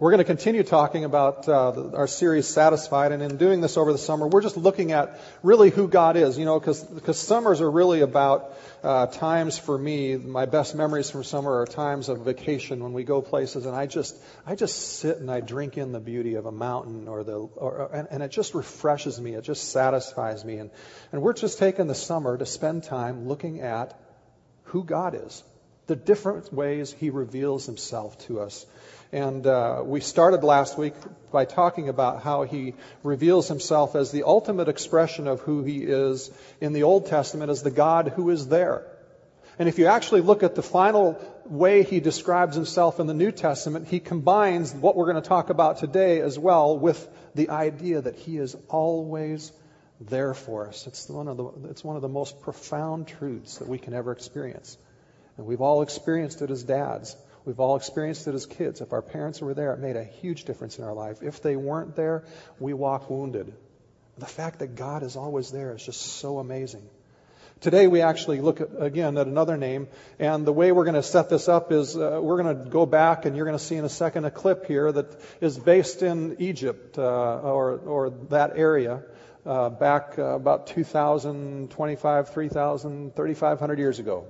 We're going to continue talking about uh, our series Satisfied, and in doing this over the summer, we're just looking at really who God is, you know, because summers are really about uh, times for me. My best memories from summer are times of vacation when we go places, and I just I just sit and I drink in the beauty of a mountain, or the or, and, and it just refreshes me, it just satisfies me, and and we're just taking the summer to spend time looking at who God is, the different ways He reveals Himself to us. And uh, we started last week by talking about how he reveals himself as the ultimate expression of who he is in the Old Testament as the God who is there. And if you actually look at the final way he describes himself in the New Testament, he combines what we're going to talk about today as well with the idea that he is always there for us. It's one of the, it's one of the most profound truths that we can ever experience. And we've all experienced it as dads. We've all experienced it as kids. If our parents were there, it made a huge difference in our life. If they weren't there, we walk wounded. The fact that God is always there is just so amazing. Today we actually look at, again at another name, and the way we're going to set this up is uh, we're going to go back, and you're going to see in a second a clip here that is based in Egypt uh, or or that area uh, back uh, about 2,000, 25, 3,000, 3,500 years ago.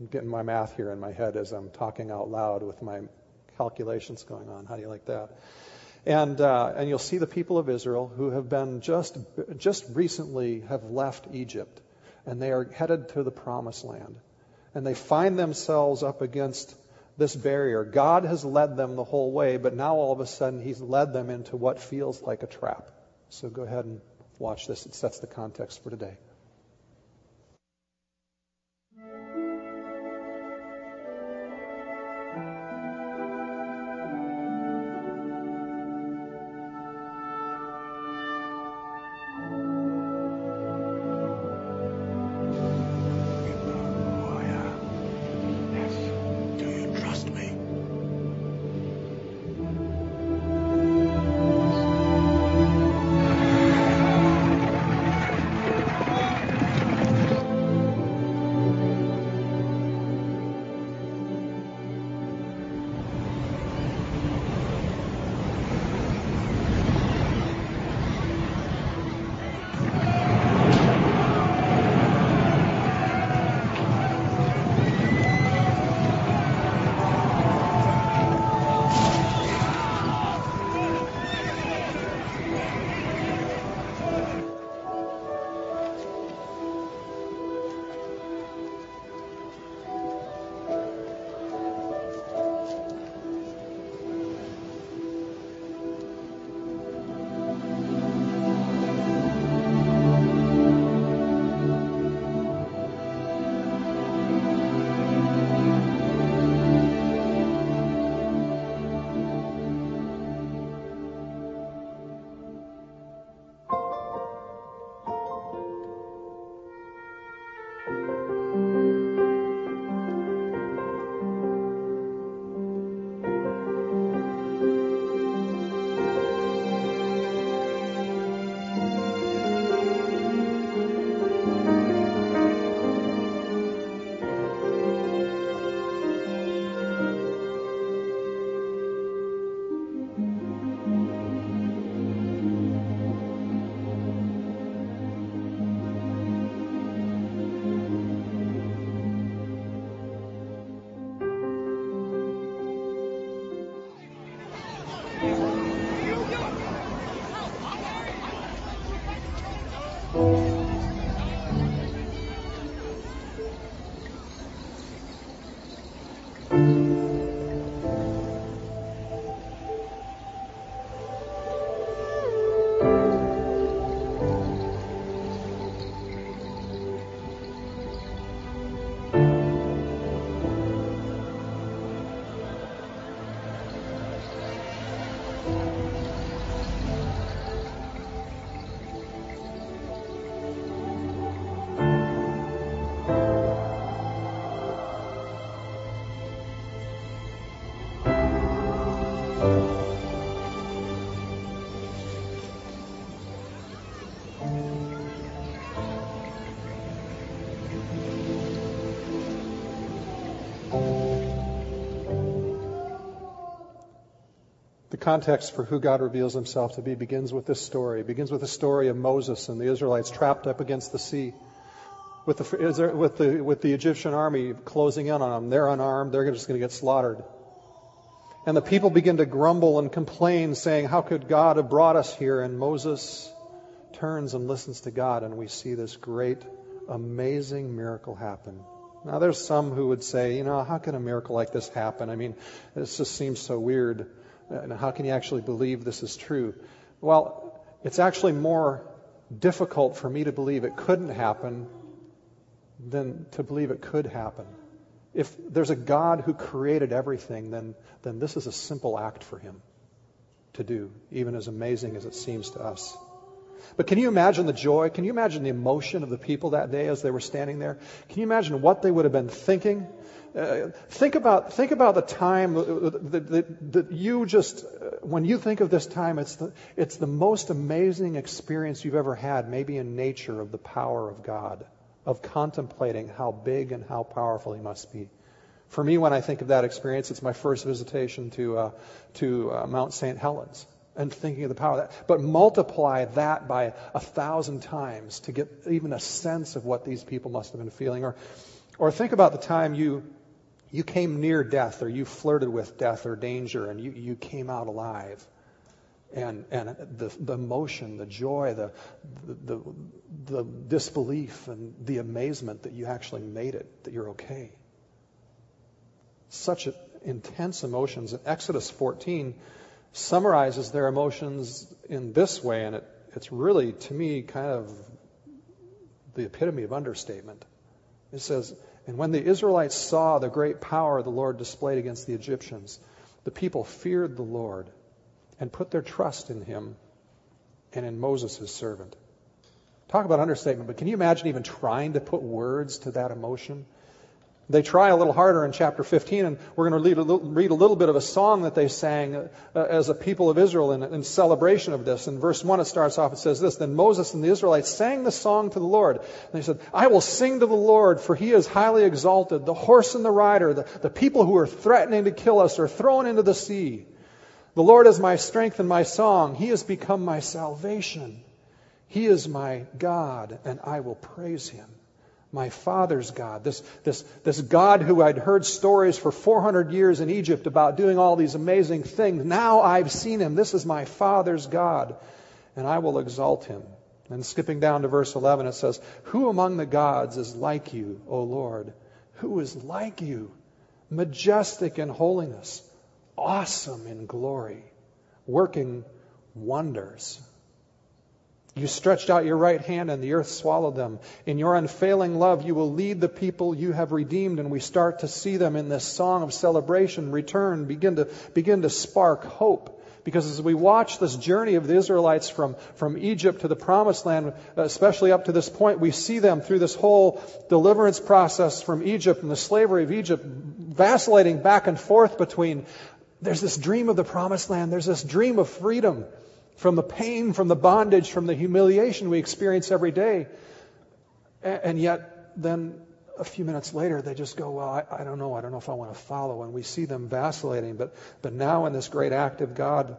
I'm getting my math here in my head as I'm talking out loud with my calculations going on. How do you like that? And uh, and you'll see the people of Israel who have been just just recently have left Egypt, and they are headed to the Promised Land, and they find themselves up against this barrier. God has led them the whole way, but now all of a sudden He's led them into what feels like a trap. So go ahead and watch this. It sets the context for today. Context for who God reveals himself to be begins with this story. It begins with the story of Moses and the Israelites trapped up against the sea. With the, with the, with the Egyptian army closing in on them. They're unarmed. They're just going to get slaughtered. And the people begin to grumble and complain, saying, How could God have brought us here? And Moses turns and listens to God, and we see this great, amazing miracle happen. Now, there's some who would say, you know, how can a miracle like this happen? I mean, this just seems so weird. Uh, and how can you actually believe this is true? Well, it's actually more difficult for me to believe it couldn't happen than to believe it could happen. If there's a God who created everything, then, then this is a simple act for him to do, even as amazing as it seems to us. But can you imagine the joy? Can you imagine the emotion of the people that day as they were standing there? Can you imagine what they would have been thinking? Uh, think about think about the time that, you just uh, when you think of this time, it's the it's the most amazing experience you've ever had, maybe in nature, of the power of God, of contemplating how big and how powerful He must be. For me, when I think of that experience, it's my first visitation to uh, to uh, Mount St. Helens and thinking of the power of that. But multiply that by a thousand times to get even a sense of what these people must have been feeling. Or, or think about the time you, you came near death or you flirted with death or danger and you, you came out alive. And, and the, the emotion, the joy, the, the, the disbelief, and the amazement that you actually made it, that you're okay. Such intense emotions. Exodus 14, summarizes their emotions in this way, and it, it's really, to me, kind of the epitome of understatement. It says, And when the Israelites saw the great power the Lord displayed against the Egyptians, the people feared the Lord and put their trust in him and in Moses, his servant. Talk about understatement, but can you imagine even trying to put words to that emotion? They try a little harder in chapter 15, and we're going to read a little, bit of a song that they sang uh, as a people of Israel in, in, celebration of this. In verse 1, it starts off, it says this Then Moses and the Israelites sang the song to the Lord. And they said, I will sing to the Lord, for he is highly exalted. The horse and the rider, the, the people who are threatening to kill us, are thrown into the sea. The Lord is my strength and my song. He has become my salvation. He is my God, and I will praise him my father's God, this, this, this God who I'd heard stories for 400 years in Egypt about doing all these amazing things. Now I've seen him. This is my father's God, and I will exalt him. And skipping down to verse 11, it says, Who among the gods is like you, O Lord? Who is like you? Majestic in holiness, awesome in glory, working wonders. You stretched out your right hand and the earth swallowed them. In your unfailing love, you will lead the people you have redeemed. And we start to see them in this song of celebration return, begin to, begin to spark hope. Because as we watch this journey of the Israelites from, from Egypt to the promised land, especially up to this point, we see them through this whole deliverance process from Egypt and the slavery of Egypt, vacillating back and forth between there's this dream of the promised land, there's this dream of freedom from the pain, from the bondage, from the humiliation we experience every day. And yet, then a few minutes later, they just go, Well, I, I, don't know. I don't know if I want to follow. And we see them vacillating. But, but now, in this great act of God,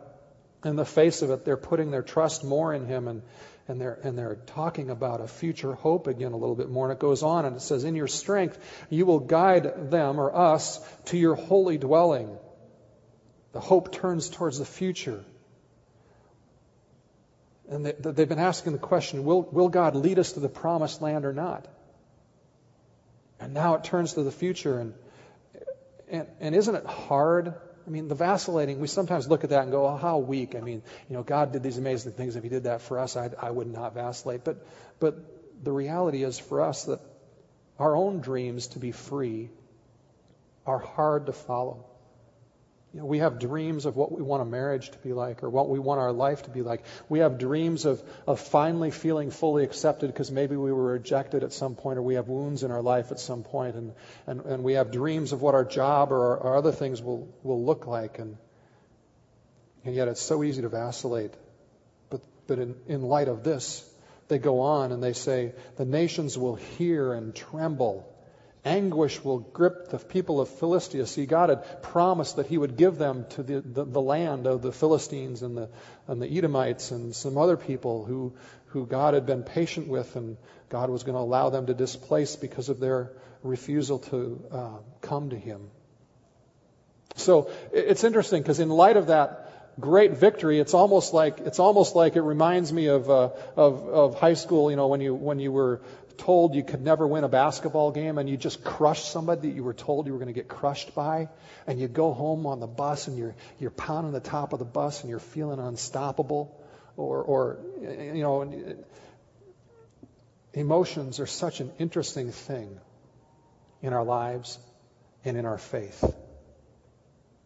in the face of it, they're putting their trust more in Him and, and, they're, and they're talking about a future hope again a little bit more. And it goes on and it says, In your strength, you will guide them or us to your holy dwelling. The hope turns towards the future. And they, have been asking the question will, will God lead us to the promised land or not? And now it turns to the future. And, and, and isn't it hard? I mean, the vacillating, we sometimes look at that and go, oh, how weak. I mean, you know, God did these amazing things. If He did that for us, I'd, I would not vacillate. But, but the reality is for us that our own dreams to be free are hard to follow. You know, we have dreams of what we want a marriage to be like or what we want our life to be like. We have dreams of, of finally feeling fully accepted because maybe we were rejected at some point or we have wounds in our life at some point and, and, and we have dreams of what our job or, our, other things will, will look like. And, and yet it's so easy to vacillate. But, but in, in light of this, they go on and they say, the nations will hear and tremble Anguish will grip the people of Philistia. See, God had promised that He would give them to the, the, the land of the Philistines and the, and the Edomites and some other people who, who God had been patient with, and God was going to allow them to displace because of their refusal to uh, come to Him. So it's interesting because in light of that great victory, it's almost like it's almost like it reminds me of uh, of, of high school. You know, when you when you were told you could never win a basketball game and you just crushed somebody that you were told you were going to get crushed by and you go home on the bus and you're you're pounding the top of the bus and you're feeling unstoppable or or you know uh, emotions are such an interesting thing in our lives and in our faith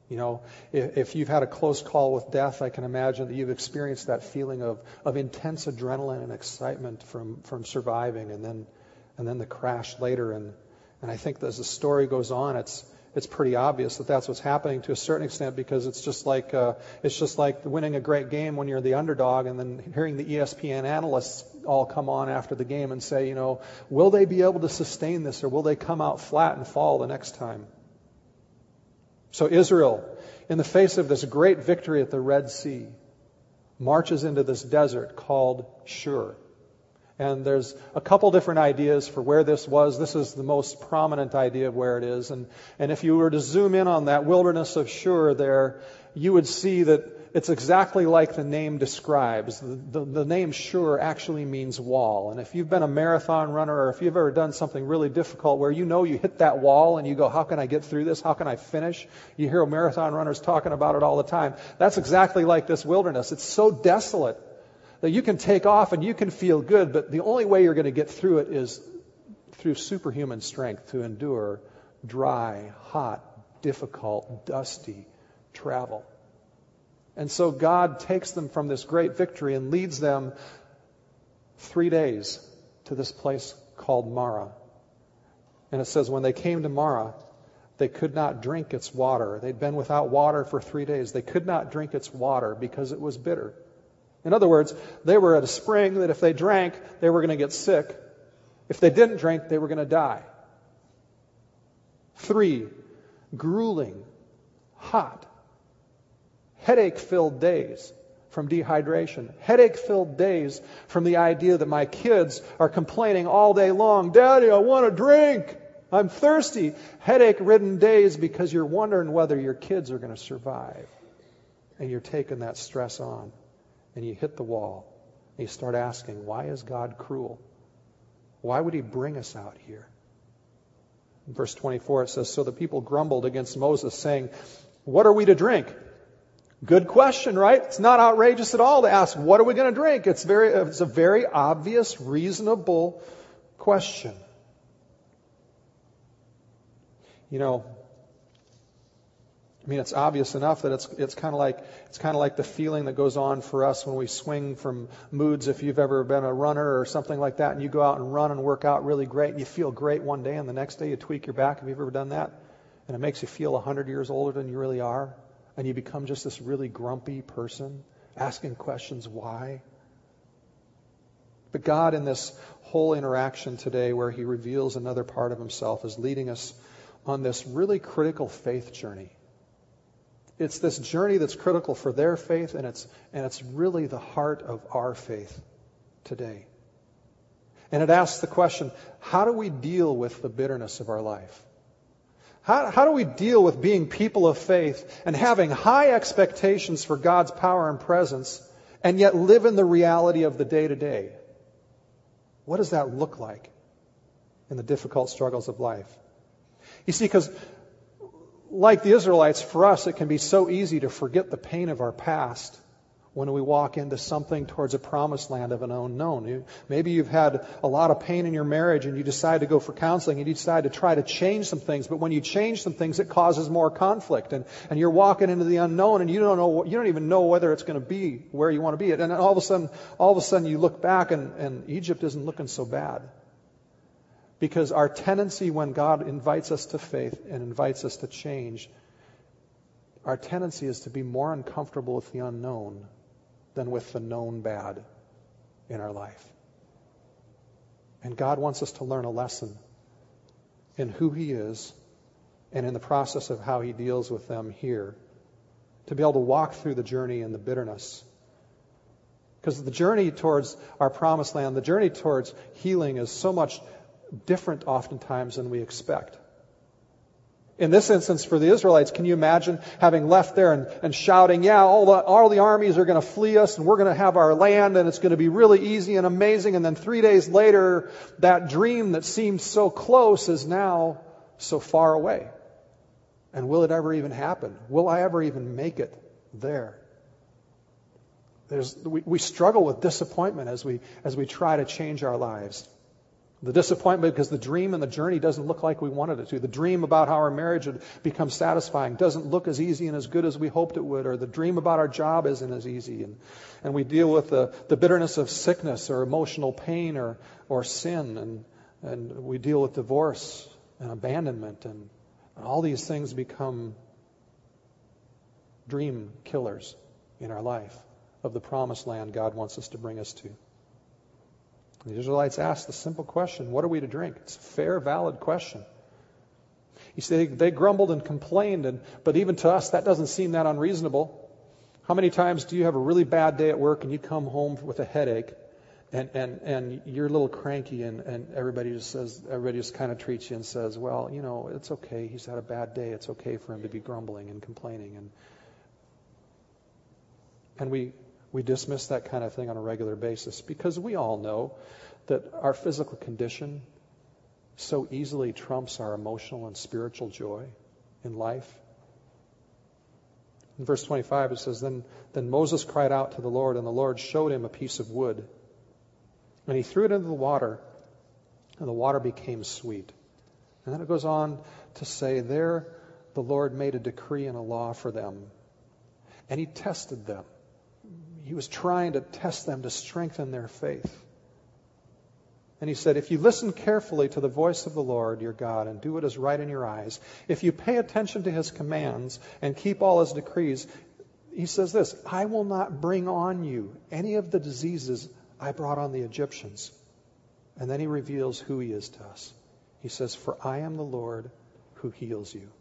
you know, if, you've had a close call with death, I can imagine that you've experienced that feeling of, of intense adrenaline and excitement from, from surviving and then, and then the crash later. And, and I think as the story goes on, it's, it's pretty obvious that that's what's happening to a certain extent because it's just like, uh, it's just like winning a great game when you're the underdog and then hearing the ESPN analysts all come on after the game and say, you know, will they be able to sustain this or will they come out flat and fall the next time? So Israel, in the face of this great victory at the Red Sea, marches into this desert called Shur. And there's a couple different ideas for where this was. This is the most prominent idea of where it is. And, and if you were to zoom in on that wilderness of Shur there, you would see that it's exactly like the name describes. The, the, the, name Shur actually means wall. And if you've been a marathon runner or if you've ever done something really difficult where you know you hit that wall and you go, how can I get through this? How can I finish? You hear marathon runners talking about it all the time. That's exactly like this wilderness. It's so desolate that you can take off and you can feel good, but the only way you're going to get through it is through superhuman strength to endure dry, hot, difficult, dusty travel. And so God takes them from this great victory and leads them three days to this place called Marah. And it says, when they came to Marah, they could not drink its water. They'd been without water for three days. They could not drink its water because it was bitter. In other words, they were at a spring that if they drank, they were going to get sick. If they didn't drink, they were going to die. Three, grueling, hot, headache filled days from dehydration, headache filled days from the idea that my kids are complaining all day long, Daddy, I want a drink. I'm thirsty. Headache ridden days because you're wondering whether your kids are going to survive. And you're taking that stress on. And you hit the wall. And you start asking, why is God cruel? Why would he bring us out here? In verse 24 it says, So the people grumbled against Moses, saying, What are we to drink? Good question, right? It's not outrageous at all to ask, what are we going to drink? It's very, it's a very obvious, reasonable question. You know, I mean, it's obvious enough that it's, it's kind of like, it's kind of like the feeling that goes on for us when we swing from moods. If you've ever been a runner or something like that and you go out and run and work out really great and you feel great one day and the next day you tweak your back. Have you ever done that? And it makes you feel a hundred years older than you really are and you become just this really grumpy person asking questions why. But God, in this whole interaction today, where He reveals another part of Himself, is leading us on this really critical faith journey. It's this journey that's critical for their faith, and it's, and it's really the heart of our faith today. And it asks the question how do we deal with the bitterness of our life? How, how do we deal with being people of faith and having high expectations for God's power and presence and yet live in the reality of the day to day? What does that look like in the difficult struggles of life? You see, because like the Israelites, for us, it can be so easy to forget the pain of our past when we walk into something towards a promised land of an unknown. maybe you've had a lot of pain in your marriage and you decide to go for counseling and you decide to try to change some things, but when you change some things, it causes more conflict and, and you're walking into the unknown and you don't know, you don't even know whether it's going to be where you want to be. And then all of a sudden, all of a sudden you look back and, and Egypt isn't looking so bad. Because our tendency when God invites us to faith and invites us to change, our tendency is to be more uncomfortable with the unknown than with the known bad in our life. And God wants us to learn a lesson in who He is and in the process of how He deals with them here. To be able to walk through the journey and the bitterness. Because the journey towards our promised land, the journey towards healing is so much different oftentimes than we expect. In this instance, for the Israelites, can you imagine having left there and, and shouting, yeah, all the, all the armies are going to flee us and we're going to have our land and it's going to be really easy and amazing. And then three days later, that dream that seemed so close is now so far away. And will it ever even happen? Will I ever even make it there? There's, we, we struggle with disappointment as we, as we try to change our lives. The disappointment because the dream and the journey doesn't look like we wanted it to. The dream about how our marriage would become satisfying doesn't look as easy and as good as we hoped it would, or the dream about our job isn't as easy. And, and we deal with the, the bitterness of sickness or emotional pain or, or sin, and, and we deal with divorce and abandonment, and, and all these things become dream killers in our life of the promised land God wants us to bring us to. The Israelites asked the simple question, What are we to drink? It's a fair, valid question. You see, they grumbled and complained, and, but even to us, that doesn't seem that unreasonable. How many times do you have a really bad day at work and you come home with a headache and, and, and you're a little cranky and, and everybody just says, everybody just kind of treats you and says, well, you know, it's okay. He's had a bad day. It's okay for him to be grumbling and complaining. And, and we, we dismiss that kind of thing on a regular basis because we all know that our physical condition so easily trumps our emotional and spiritual joy in life. In verse 25, it says, then, then Moses cried out to the Lord, and the Lord showed him a piece of wood. And he threw it into the water, and the water became sweet. And then it goes on to say, There the Lord made a decree and a law for them, and he tested them he was trying to test them to strengthen their faith. And he said, If you listen carefully to the voice of the Lord your God and do what is right in your eyes, if you pay attention to his commands and keep all his decrees, he says this I will not bring on you any of the diseases I brought on the Egyptians. And then he reveals who he is to us. He says, For I am the Lord who heals you.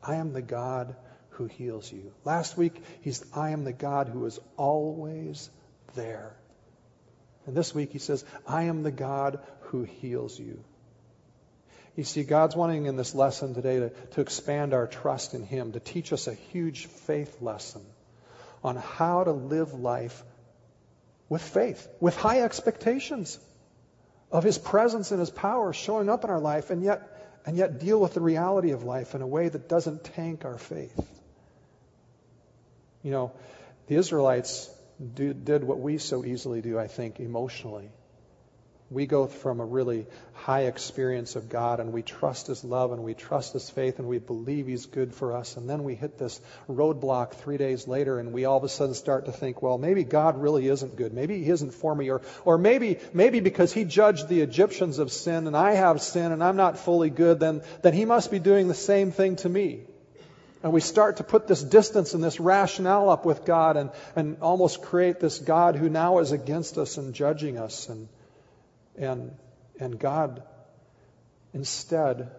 I am the God who heals you. Last week, he's, I am the God who is always there. And this week, he says, I am the God who heals you. You see, God's wanting in this lesson today to, to expand our trust in Him, to teach us a huge faith lesson on how to live life with faith, with high expectations of His presence and His power showing up in our life, and yet, and yet deal with the reality of life in a way that doesn't tank our faith. You know, the Israelites do, did what we so easily do, I think, emotionally. We go from a really high experience of God and we trust His love and we trust His faith and we believe He's good for us. And then we hit this roadblock three days later and we all of a sudden start to think, well, maybe God really isn't good. Maybe He isn't for me. Or, or maybe, maybe because He judged the Egyptians of sin and I have sin and I'm not fully good, then, then He must be doing the same thing to me. And we start to put this distance and this rationale up with God and, and almost create this God who now is against us and judging us. And, and, and God instead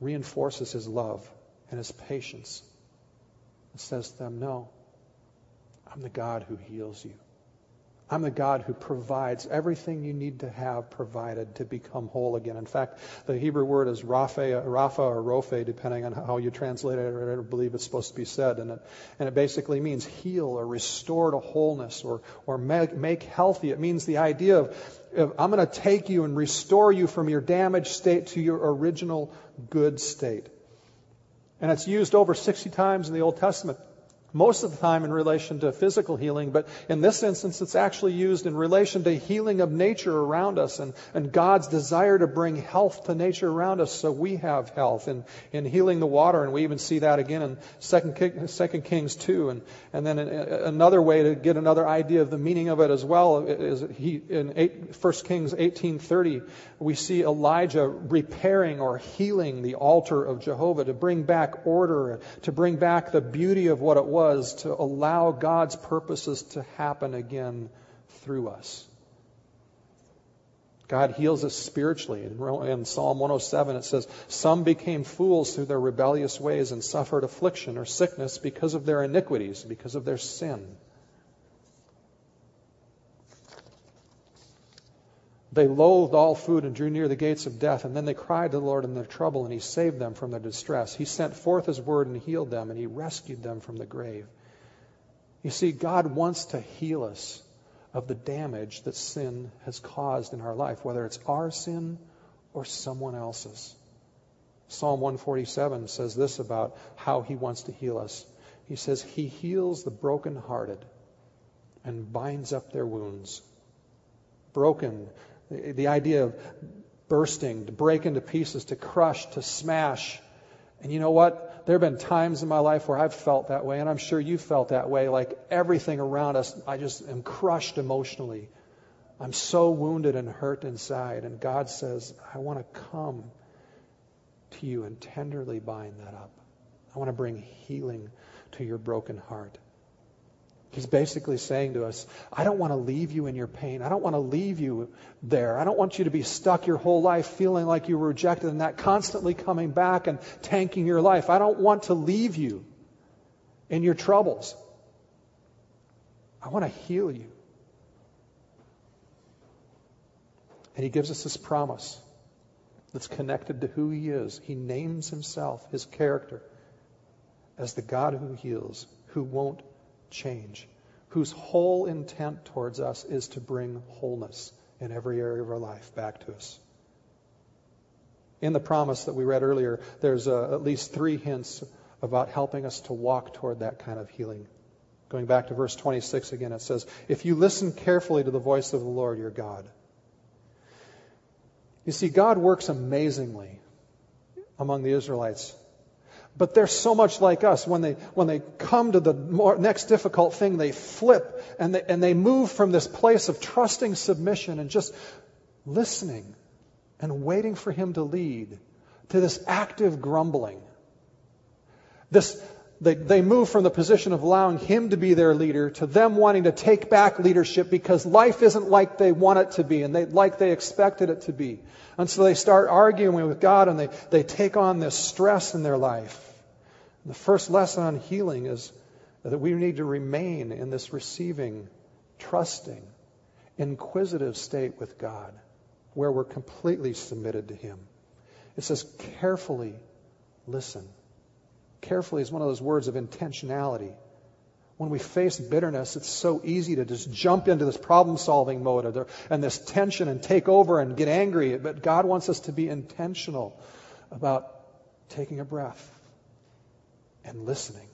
reinforces his love and his patience and says to them, No, I'm the God who heals you. I'm the God who provides everything you need to have provided to become whole again. In fact, the Hebrew word is Rapha, Rapha or Rophe, depending on how you translate it, or believe it's supposed to be said. And it, and it basically means heal or restore to wholeness or, or make, make healthy. It means the idea of, of I'm going to take you and restore you from your damaged state to your original good state. And it's used over 60 times in the Old Testament most of the time in relation to physical healing, but in this instance, it's actually used in relation to healing of nature around us and, and God's desire to bring health to nature around us so we have health and in healing the water. And we even see that again in 2 Kings 2. And, and then another way to get another idea of the meaning of it as well is he, in 8, 1 Kings 18.30, we see Elijah repairing or healing the altar of Jehovah to bring back order, to bring back the beauty of what it was was to allow God's purposes to happen again through us. God heals us spiritually. In Psalm 107, it says, Some became fools through their rebellious ways and suffered affliction or sickness because of their iniquities, because of their sin. They loathed all food and drew near the gates of death, and then they cried to the Lord in their trouble, and He saved them from their distress. He sent forth His word and healed them, and He rescued them from the grave. You see, God wants to heal us of the damage that sin has caused in our life, whether it's our sin or someone else's. Psalm 147 says this about how he wants to heal us. He says, He heals the brokenhearted and binds up their wounds. Broken, the, idea of bursting, to break into pieces, to crush, to smash. And you know what? There have been times in my life where I've felt that way, and I'm sure you felt that way. Like everything around us, I just am crushed emotionally. I'm so wounded and hurt inside. And God says, I want to come to you and tenderly bind that up. I want to bring healing to your broken heart. He's basically saying to us, I don't want to leave you in your pain. I don't want to leave you there. I don't want you to be stuck your whole life feeling like you were rejected and that constantly coming back and tanking your life. I don't want to leave you in your troubles. I want to heal you. And he gives us this promise that's connected to who he is. He names himself, his character, as the God who heals, who won't change, whose whole intent towards us is to bring wholeness in every area of our life back to us. In the promise that we read earlier, there's uh, at least three hints about helping us to walk toward that kind of healing. Going back to verse 26 again, it says, If you listen carefully to the voice of the Lord your God. You see, God works amazingly among the Israelites but they're so much like us. When they, when they come to the more, next difficult thing, they flip and they, and they move from this place of trusting submission and just listening and waiting for Him to lead to this active grumbling. This, they, they move from the position of allowing Him to be their leader to them wanting to take back leadership because life isn't like they want it to be and they, like they expected it to be. And so they start arguing with God and they, they take on this stress in their life. The first lesson on healing is that we need to remain in this receiving, trusting, inquisitive state with God, where we're completely submitted to Him. It says, carefully listen. Carefully is one of those words of intentionality. When we face bitterness, it's so easy to just jump into this problem solving mode and this tension and take over and get angry. But God wants us to be intentional about taking a breath, and listening.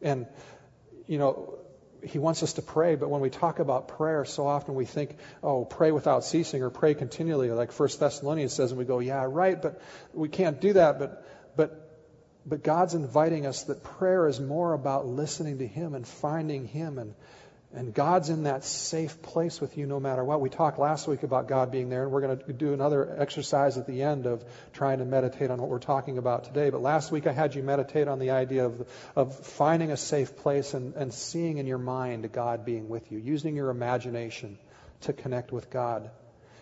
And, you know, he wants us to pray, but when we talk about prayer, so often we think, oh, pray without ceasing or pray continually, like First Thessalonians says, and we go, yeah, right, but we can't do that. But, but, but God's inviting us that prayer is more about listening to Him and finding Him and, and God's in that safe place with you no matter what. We talked last week about God being there, and we're going to do another exercise at the end of trying to meditate on what we're talking about today. But last week I had you meditate on the idea of, of finding a safe place and, and seeing in your mind God being with you, using your imagination to connect with God.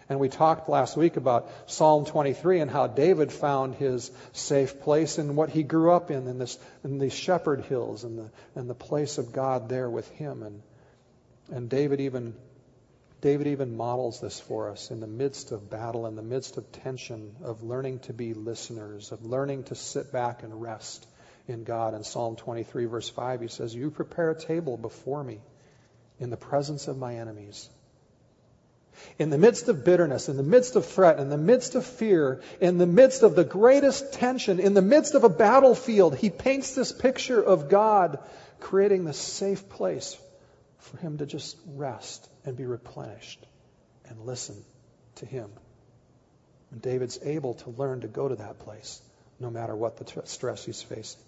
And we talked last week about Psalm 23 and how David found his safe place and what he grew up in, in, this, in the shepherd hills and the, and the place of God there with him. And and David even David even models this for us in the midst of battle, in the midst of tension, of learning to be listeners, of learning to sit back and rest in God. In Psalm 23, verse 5, he says, You prepare a table before me in the presence of my enemies. In the midst of bitterness, in the midst of threat, in the midst of fear, in the midst of the greatest tension, in the midst of a battlefield, he paints this picture of God creating the safe place for him to just rest and be replenished and listen to him. And David's able to learn to go to that place no matter what the stress he's facing.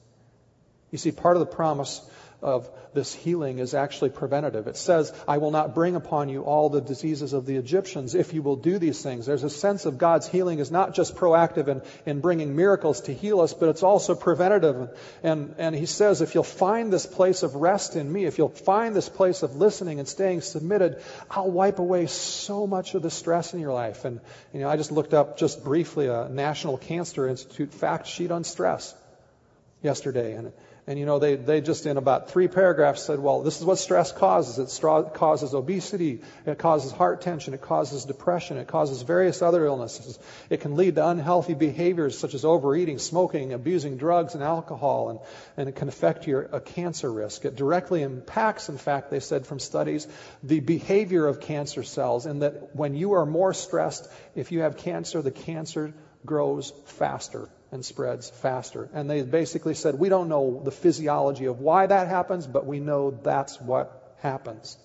You see, part of the promise of this healing is actually preventative. It says, I will not bring upon you all the diseases of the Egyptians if you will do these things. There's a sense of God's healing is not just proactive in, in bringing miracles to heal us, but it's also preventative. And, and he says, if you'll find this place of rest in me, if you'll find this place of listening and staying submitted, I'll wipe away so much of the stress in your life. And, you know, I just looked up just briefly a National Cancer Institute fact sheet on stress yesterday. And and you know, they, they just in about three paragraphs said, well, this is what stress causes. It stra- causes obesity. It causes heart tension. It causes depression. It causes various other illnesses. It can lead to unhealthy behaviors such as overeating, smoking, abusing drugs and alcohol, and, and it can affect your a cancer risk. It directly impacts, in fact, they said from studies, the behavior of cancer cells, and that when you are more stressed, if you have cancer, the cancer grows faster and spreads faster. And they basically said, we don't know the physiology of why that happens, but we know that's what happens.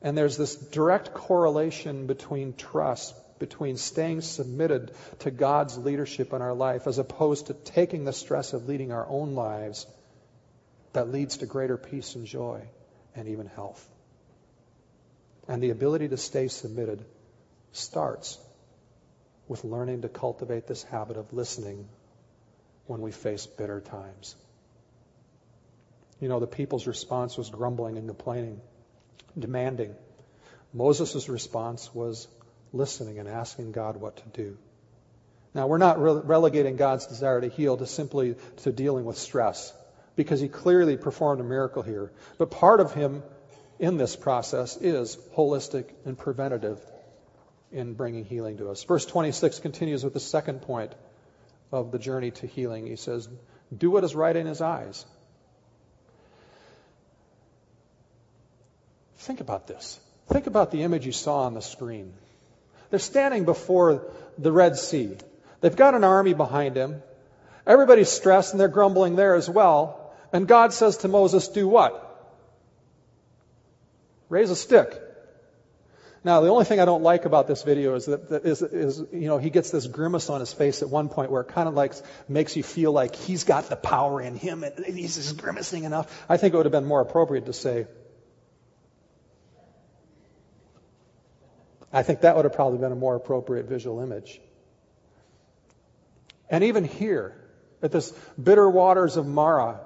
And there's this direct correlation between trust, between staying submitted to God's leadership in our life, as opposed to taking the stress of leading our own lives that leads to greater peace and joy and even health. And the ability to stay submitted starts with learning to cultivate this habit of listening when we face bitter times. You know, the people's response was grumbling and complaining, demanding. Moses' response was listening and asking God what to do. Now, we're not relegating God's desire to heal to simply to dealing with stress, because he clearly performed a miracle here. But part of him in this process is holistic and preventative in bringing healing to us. Verse 26 continues with the second point of the journey to healing. He says, Do what is right in his eyes. Think about this. Think about the image you saw on the screen. They're standing before the Red Sea. They've got an army behind him. Everybody's stressed and they're grumbling there as well. And God says to Moses, Do what? Raise a stick. Now, the only thing I don't like about this video is that, that is, is, you know, he gets this grimace on his face at one point where it kind of like makes you feel like he's got the power in him and he's just grimacing enough. I think it would have been more appropriate to say, I think that would have probably been a more appropriate visual image. And even here, at this bitter waters of Marah,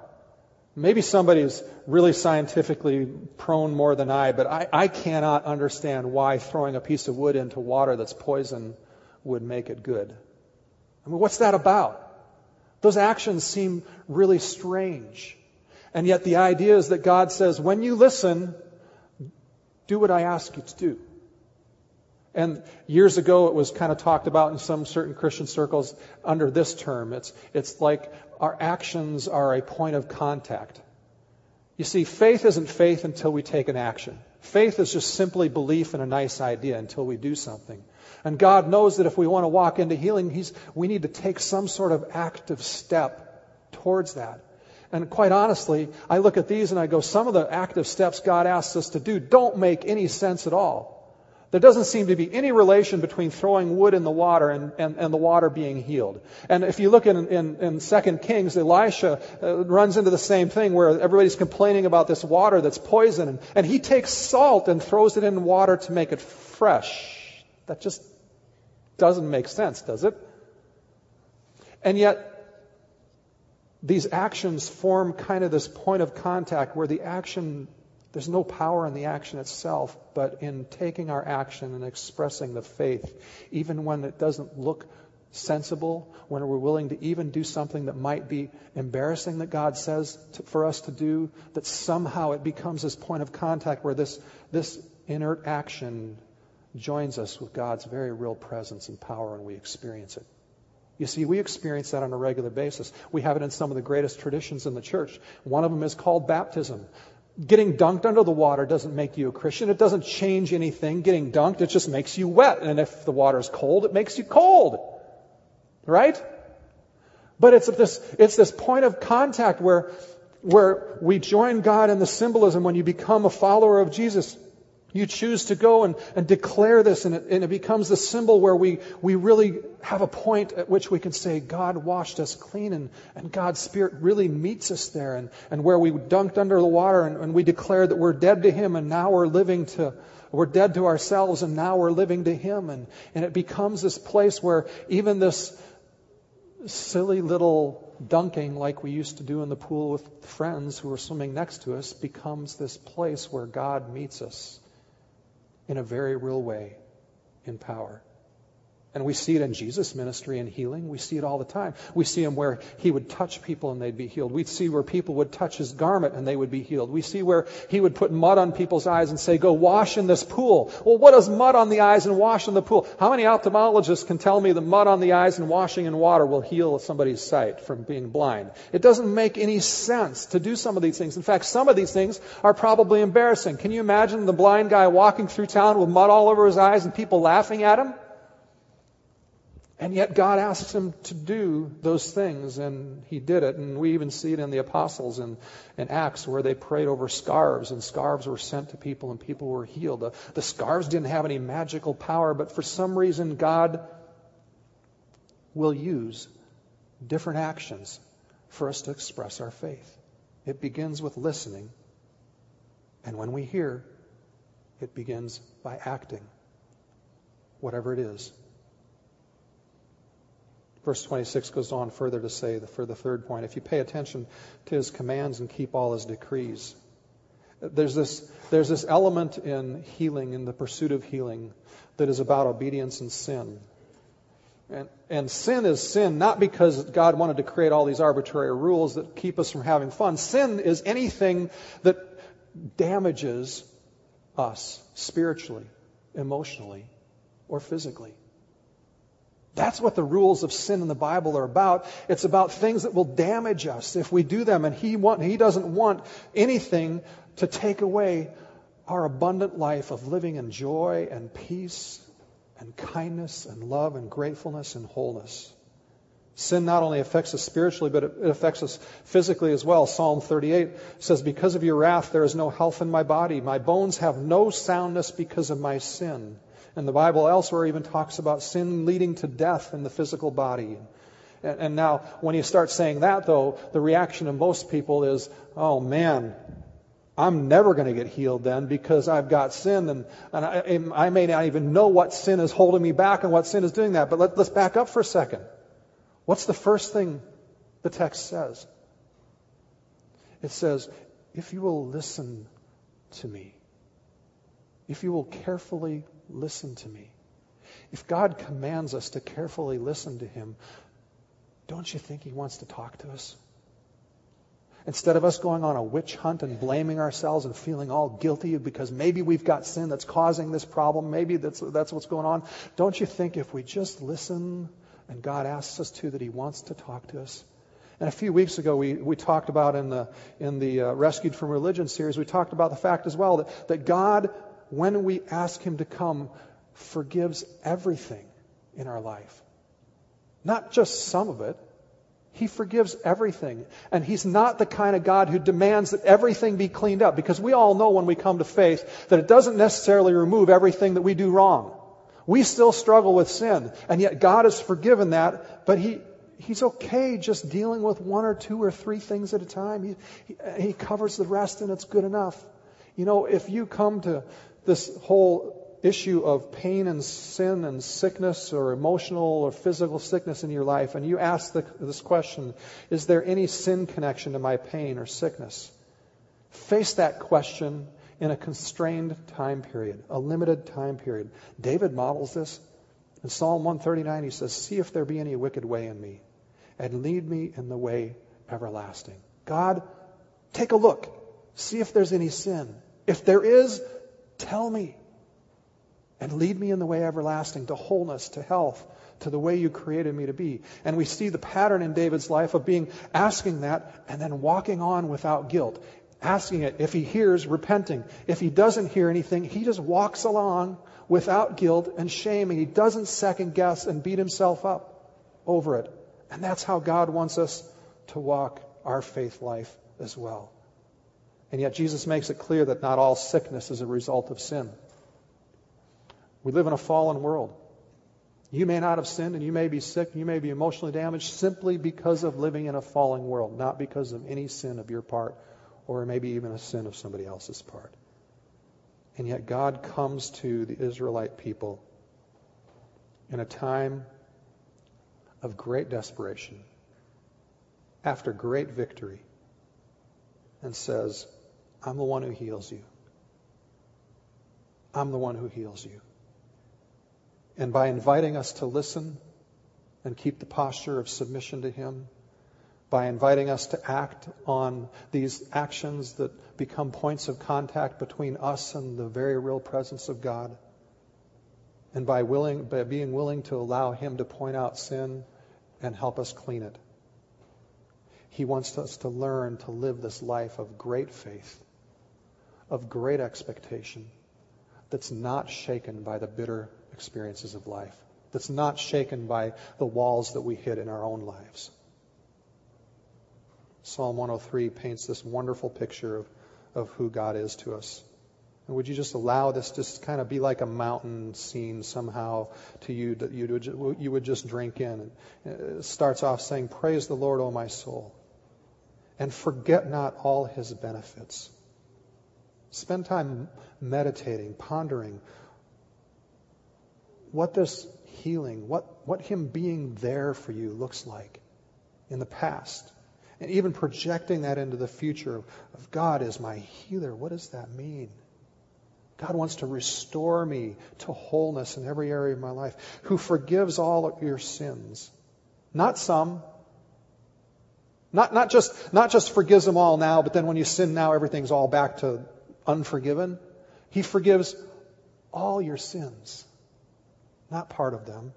Maybe somebody's really scientifically prone more than I, but I, I cannot understand why throwing a piece of wood into water that's poison would make it good. I mean, what's that about? Those actions seem really strange. And yet the idea is that God says, when you listen, do what I ask you to do. And years ago, it was kind of talked about in some certain Christian circles under this term. It's, it's like our actions are a point of contact. You see, faith isn't faith until we take an action. Faith is just simply belief in a nice idea until we do something. And God knows that if we want to walk into healing, he's, we need to take some sort of active step towards that. And quite honestly, I look at these and I go, some of the active steps God asks us to do don't make any sense at all. There doesn't seem to be any relation between throwing wood in the water and, and, and the water being healed. And if you look in, in, in 2 Kings, Elisha uh, runs into the same thing where everybody's complaining about this water that's poison. And, and he takes salt and throws it in water to make it fresh. That just doesn't make sense, does it? And yet, these actions form kind of this point of contact where the action there's no power in the action itself, but in taking our action and expressing the faith, even when it doesn't look sensible, when we're willing to even do something that might be embarrassing that God says to, for us to do, that somehow it becomes this point of contact where this, this inert action joins us with God's very real presence and power and we experience it. You see, we experience that on a regular basis. We have it in some of the greatest traditions in the church. One of them is called baptism. Getting dunked under the water doesn't make you a Christian. It doesn't change anything. Getting dunked, it just makes you wet. And if the water is cold, it makes you cold. Right? But it's this, it's this point of contact where, where we join God in the symbolism when you become a follower of Jesus. You choose to go and, and declare this, and it, and it becomes the symbol where we, we really have a point at which we can say, God washed us clean, and, and God's Spirit really meets us there, and, and where we dunked under the water, and, and we declare that we're dead to Him, and now we're living to, we're dead to ourselves, and now we're living to Him. And, and it becomes this place where even this silly little dunking like we used to do in the pool with friends who were swimming next to us becomes this place where God meets us in a very real way in power. And we see it in Jesus' ministry and healing. We see it all the time. We see him where he would touch people and they'd be healed. We see where people would touch his garment and they would be healed. We see where he would put mud on people's eyes and say, go wash in this pool. Well, what does mud on the eyes and wash in the pool? How many ophthalmologists can tell me the mud on the eyes and washing in water will heal somebody's sight from being blind? It doesn't make any sense to do some of these things. In fact, some of these things are probably embarrassing. Can you imagine the blind guy walking through town with mud all over his eyes and people laughing at him? And yet God asks him to do those things, and he did it. And we even see it in the apostles in, in Acts where they prayed over scarves, and scarves were sent to people, and people were healed. The, the scarves didn't have any magical power, but for some reason, God will use different actions for us to express our faith. It begins with listening, and when we hear, it begins by acting, whatever it is. Verse 26 goes on further to say, for the third point, if you pay attention to his commands and keep all his decrees. There's this, there's this element in healing, in the pursuit of healing, that is about obedience and sin. And, and sin is sin not because God wanted to create all these arbitrary rules that keep us from having fun. Sin is anything that damages us spiritually, emotionally, or physically. That's what the rules of sin in the Bible are about. It's about things that will damage us if we do them. And he, want, he doesn't want anything to take away our abundant life of living in joy and peace and kindness and love and gratefulness and wholeness. Sin not only affects us spiritually, but it affects us physically as well. Psalm 38 says, Because of your wrath, there is no health in my body. My bones have no soundness because of my sin. And the Bible elsewhere even talks about sin leading to death in the physical body. And, and now, when you start saying that, though, the reaction of most people is, oh man, I'm never going to get healed then because I've got sin and, and I, I, may not even know what sin is holding me back and what sin is doing that. But let, let's back up for a second. What's the first thing the text says? It says, if you will listen to me, if you will carefully listen to me. If God commands us to carefully listen to Him, don't you think He wants to talk to us? Instead of us going on a witch hunt and blaming ourselves and feeling all guilty because maybe we've got sin that's causing this problem, maybe that's, that's what's going on, don't you think if we just listen and God asks us to, that He wants to talk to us? And a few weeks ago, we, we talked about in the, in the uh, Rescued from Religion series, we talked about the fact as well that, that God when we ask Him to come, forgives everything in our life. Not just some of it. He forgives everything. And He's not the kind of God who demands that everything be cleaned up. Because we all know when we come to faith that it doesn't necessarily remove everything that we do wrong. We still struggle with sin. And yet God has forgiven that, but He, He's okay just dealing with one or two or three things at a time. He, he, he covers the rest and it's good enough. You know, if you come to, this whole issue of pain and sin and sickness or emotional or physical sickness in your life, and you ask the, this question Is there any sin connection to my pain or sickness? Face that question in a constrained time period, a limited time period. David models this. In Psalm 139, he says, See if there be any wicked way in me, and lead me in the way everlasting. God, take a look. See if there's any sin. If there is, Tell me and lead me in the way everlasting to wholeness, to health, to the way you created me to be. And we see the pattern in David's life of being asking that and then walking on without guilt. Asking it. If he hears, repenting. If he doesn't hear anything, he just walks along without guilt and shame and he doesn't second guess and beat himself up over it. And that's how God wants us to walk our faith life as well. And yet Jesus makes it clear that not all sickness is a result of sin. We live in a fallen world. You may not have sinned and you may be sick, and you may be emotionally damaged simply because of living in a fallen world, not because of any sin of your part or maybe even a sin of somebody else's part. And yet God comes to the Israelite people in a time of great desperation, after great victory, and says, I'm the one who heals you. I'm the one who heals you. And by inviting us to listen and keep the posture of submission to Him, by inviting us to act on these actions that become points of contact between us and the very real presence of God, and by, willing, by being willing to allow Him to point out sin and help us clean it. He wants us to learn to live this life of great faith, of great expectation, that's not shaken by the bitter experiences of life, that's not shaken by the walls that we hit in our own lives. Psalm 103 paints this wonderful picture of, of who God is to us. And would you just allow this to kind of be like a mountain scene somehow to you that you would, you would just drink in? It starts off saying, Praise the Lord, O my soul, and forget not all his benefits. Spend time meditating, pondering what this healing, what, what him being there for you looks like in the past. And even projecting that into the future of God is my healer. What does that mean? God wants to restore me to wholeness in every area of my life, who forgives all your sins. Not some. Not, not, just, not just forgives them all now, but then when you sin now, everything's all back to unforgiven. He forgives all your sins, not part of them.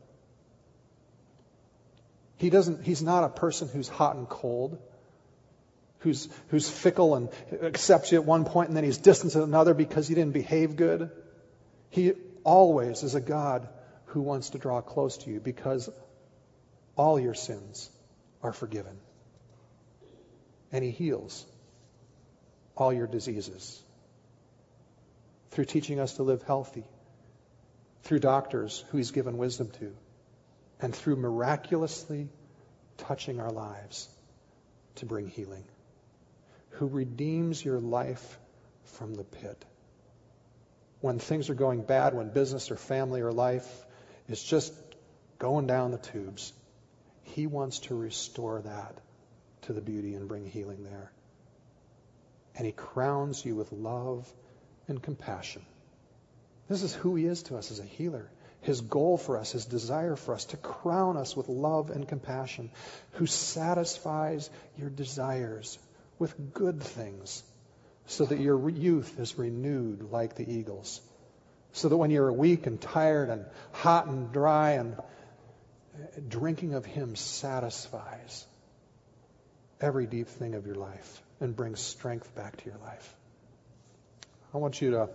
He doesn't, he's not a person who's hot and cold who's, who's fickle and accepts you at one point and then he's distant at another because he didn't behave good. He always is a God who wants to draw close to you because all your sins are forgiven. And he heals all your diseases through teaching us to live healthy, through doctors who he's given wisdom to, and through miraculously touching our lives to bring healing who redeems your life from the pit. When things are going bad, when business or family or life is just going down the tubes, He wants to restore that to the beauty and bring healing there. And He crowns you with love and compassion. This is who He is to us as a healer. His goal for us, His desire for us, to crown us with love and compassion, who satisfies your desires with good things, so that your youth is renewed like the eagles. So that when you're weak and tired and hot and dry and drinking of Him satisfies every deep thing of your life and brings strength back to your life. I want you to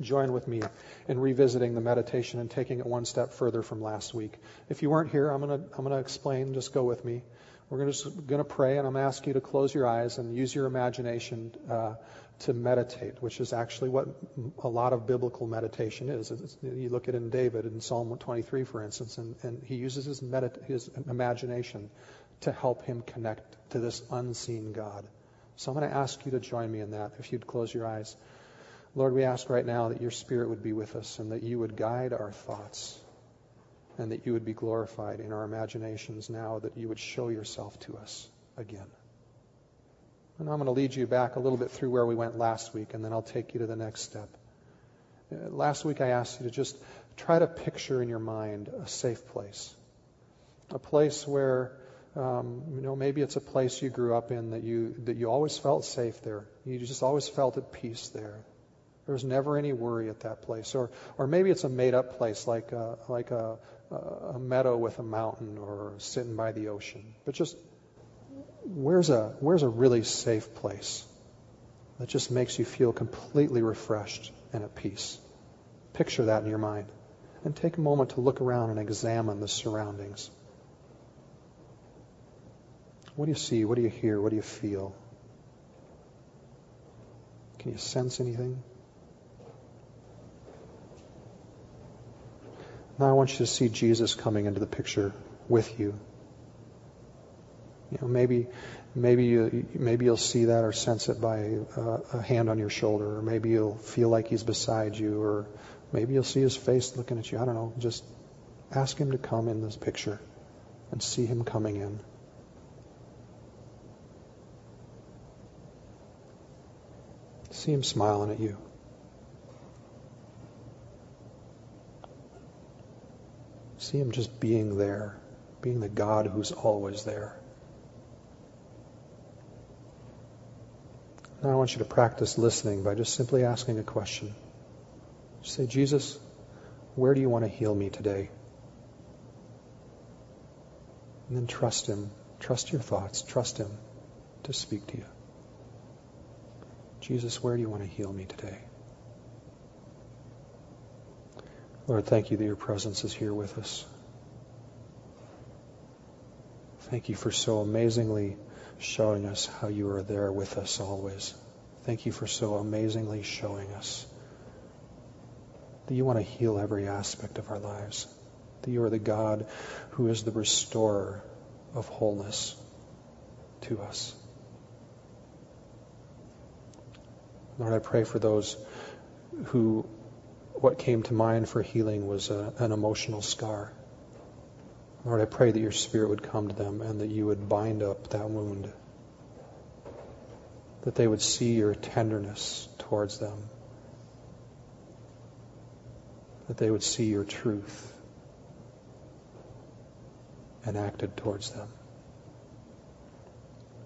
join with me in revisiting the meditation and taking it one step further from last week. If you weren't here, I'm going to I'm going to explain. Just go with me. We're going to, going to pray, and I'm going to ask you to close your eyes and use your imagination uh, to meditate, which is actually what a lot of biblical meditation is. It's, you look at it in David in Psalm 23, for instance, and, and he uses his, medit- his imagination to help him connect to this unseen God. So I'm going to ask you to join me in that if you'd close your eyes. Lord, we ask right now that your Spirit would be with us and that you would guide our thoughts and that you would be glorified in our imaginations now, that you would show yourself to us again. And I'm going to lead you back a little bit through where we went last week, and then I'll take you to the next step. Uh, last week I asked you to just try to picture in your mind a safe place, a place where um, you know maybe it's a place you grew up in that you that you always felt safe there. You just always felt at peace there. There was never any worry at that place, or or maybe it's a made up place like a, like a, a meadow with a mountain or sitting by the ocean. But just where's a where's a really safe place that just makes you feel completely refreshed and at peace? Picture that in your mind. And take a moment to look around and examine the surroundings. What do you see? What do you hear? What do you feel? Can you sense anything? Now I want you to see Jesus coming into the picture with you. You know, maybe, maybe you, maybe you'll see that or sense it by uh, a hand on your shoulder, or maybe you'll feel like he's beside you, or maybe you'll see his face looking at you. I don't know. Just ask him to come in this picture and see him coming in. See him smiling at you. See him just being there, being the God who's always there. Now I want you to practice listening by just simply asking a question. Say, Jesus, where do you want to heal me today? And then trust Him. Trust your thoughts. Trust Him to speak to you. Jesus, where do you want to heal me today? Lord, thank you that your presence is here with us. Thank you for so amazingly showing us how you are there with us always. Thank you for so amazingly showing us that you want to heal every aspect of our lives, that you are the God who is the restorer of wholeness to us. Lord, I pray for those who what came to mind for healing was a, an emotional scar. Lord, I pray that your Spirit would come to them and that you would bind up that wound, that they would see your tenderness towards them, that they would see your truth and acted towards them,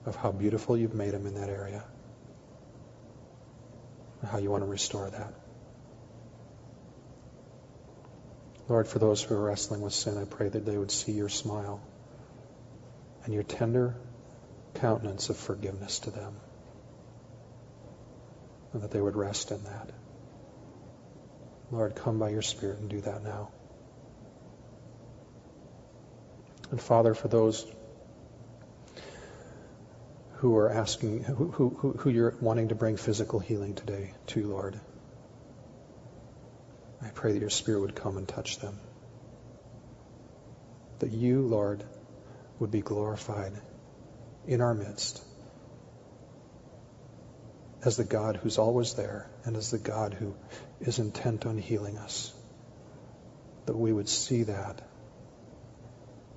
of how beautiful you've made them in that area, and how you want to restore that. Lord, for those who are wrestling with sin, I pray that they would see your smile and your tender countenance of forgiveness to them, and that they would rest in that. Lord, come by your Spirit and do that now. And Father, for those who are asking, who, who, who you're wanting to bring physical healing today to, Lord. I pray that your Spirit would come and touch them. That you, Lord, would be glorified in our midst as the God who's always there and as the God who is intent on healing us. That we would see that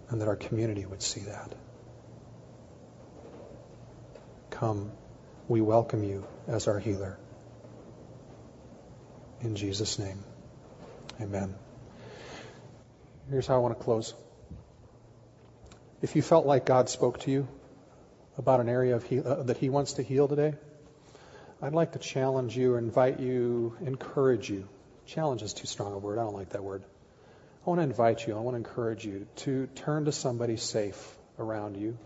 and that our community would see that. Come, we welcome you as our healer. In Jesus' name. Amen. Here's how I want to close. If you felt like God spoke to you about an area uh, that He wants to heal today, I'd like to challenge you, invite you, encourage you. Challenge is too strong a word. I don't like that word. I want to invite you, I want to encourage you to turn to somebody safe around you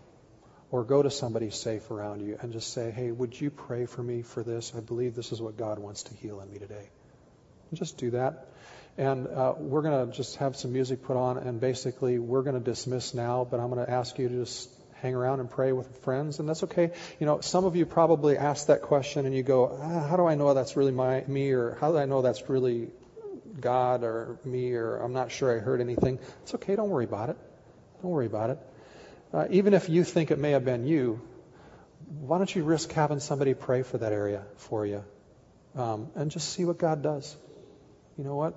or go to somebody safe around you and just say, hey, would you pray for me for this? I believe this is what God wants to heal in me today. And just do that. And uh, we're going to just have some music put on, and basically we're going to dismiss now, but I'm going to ask you to just hang around and pray with friends, and that's okay. You know, some of you probably ask that question and you go, ah, how do I know that's really my, me, or how do I know that's really God or me, or I'm not sure I heard anything? It's okay, don't worry about it. Don't worry about it. Uh, even if you think it may have been you, why don't you risk having somebody pray for that area for you um, and just see what God does? You know what?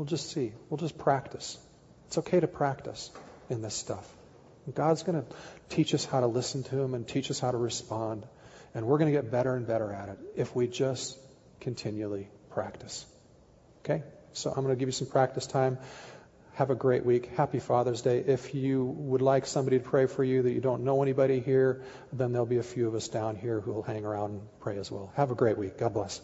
We'll just see. We'll just practice. It's okay to practice in this stuff. God's going to teach us how to listen to Him and teach us how to respond. And we're going to get better and better at it if we just continually practice. Okay? So I'm going to give you some practice time. Have a great week. Happy Father's Day. If you would like somebody to pray for you that you don't know anybody here, then there'll be a few of us down here who will hang around and pray as well. Have a great week. God bless.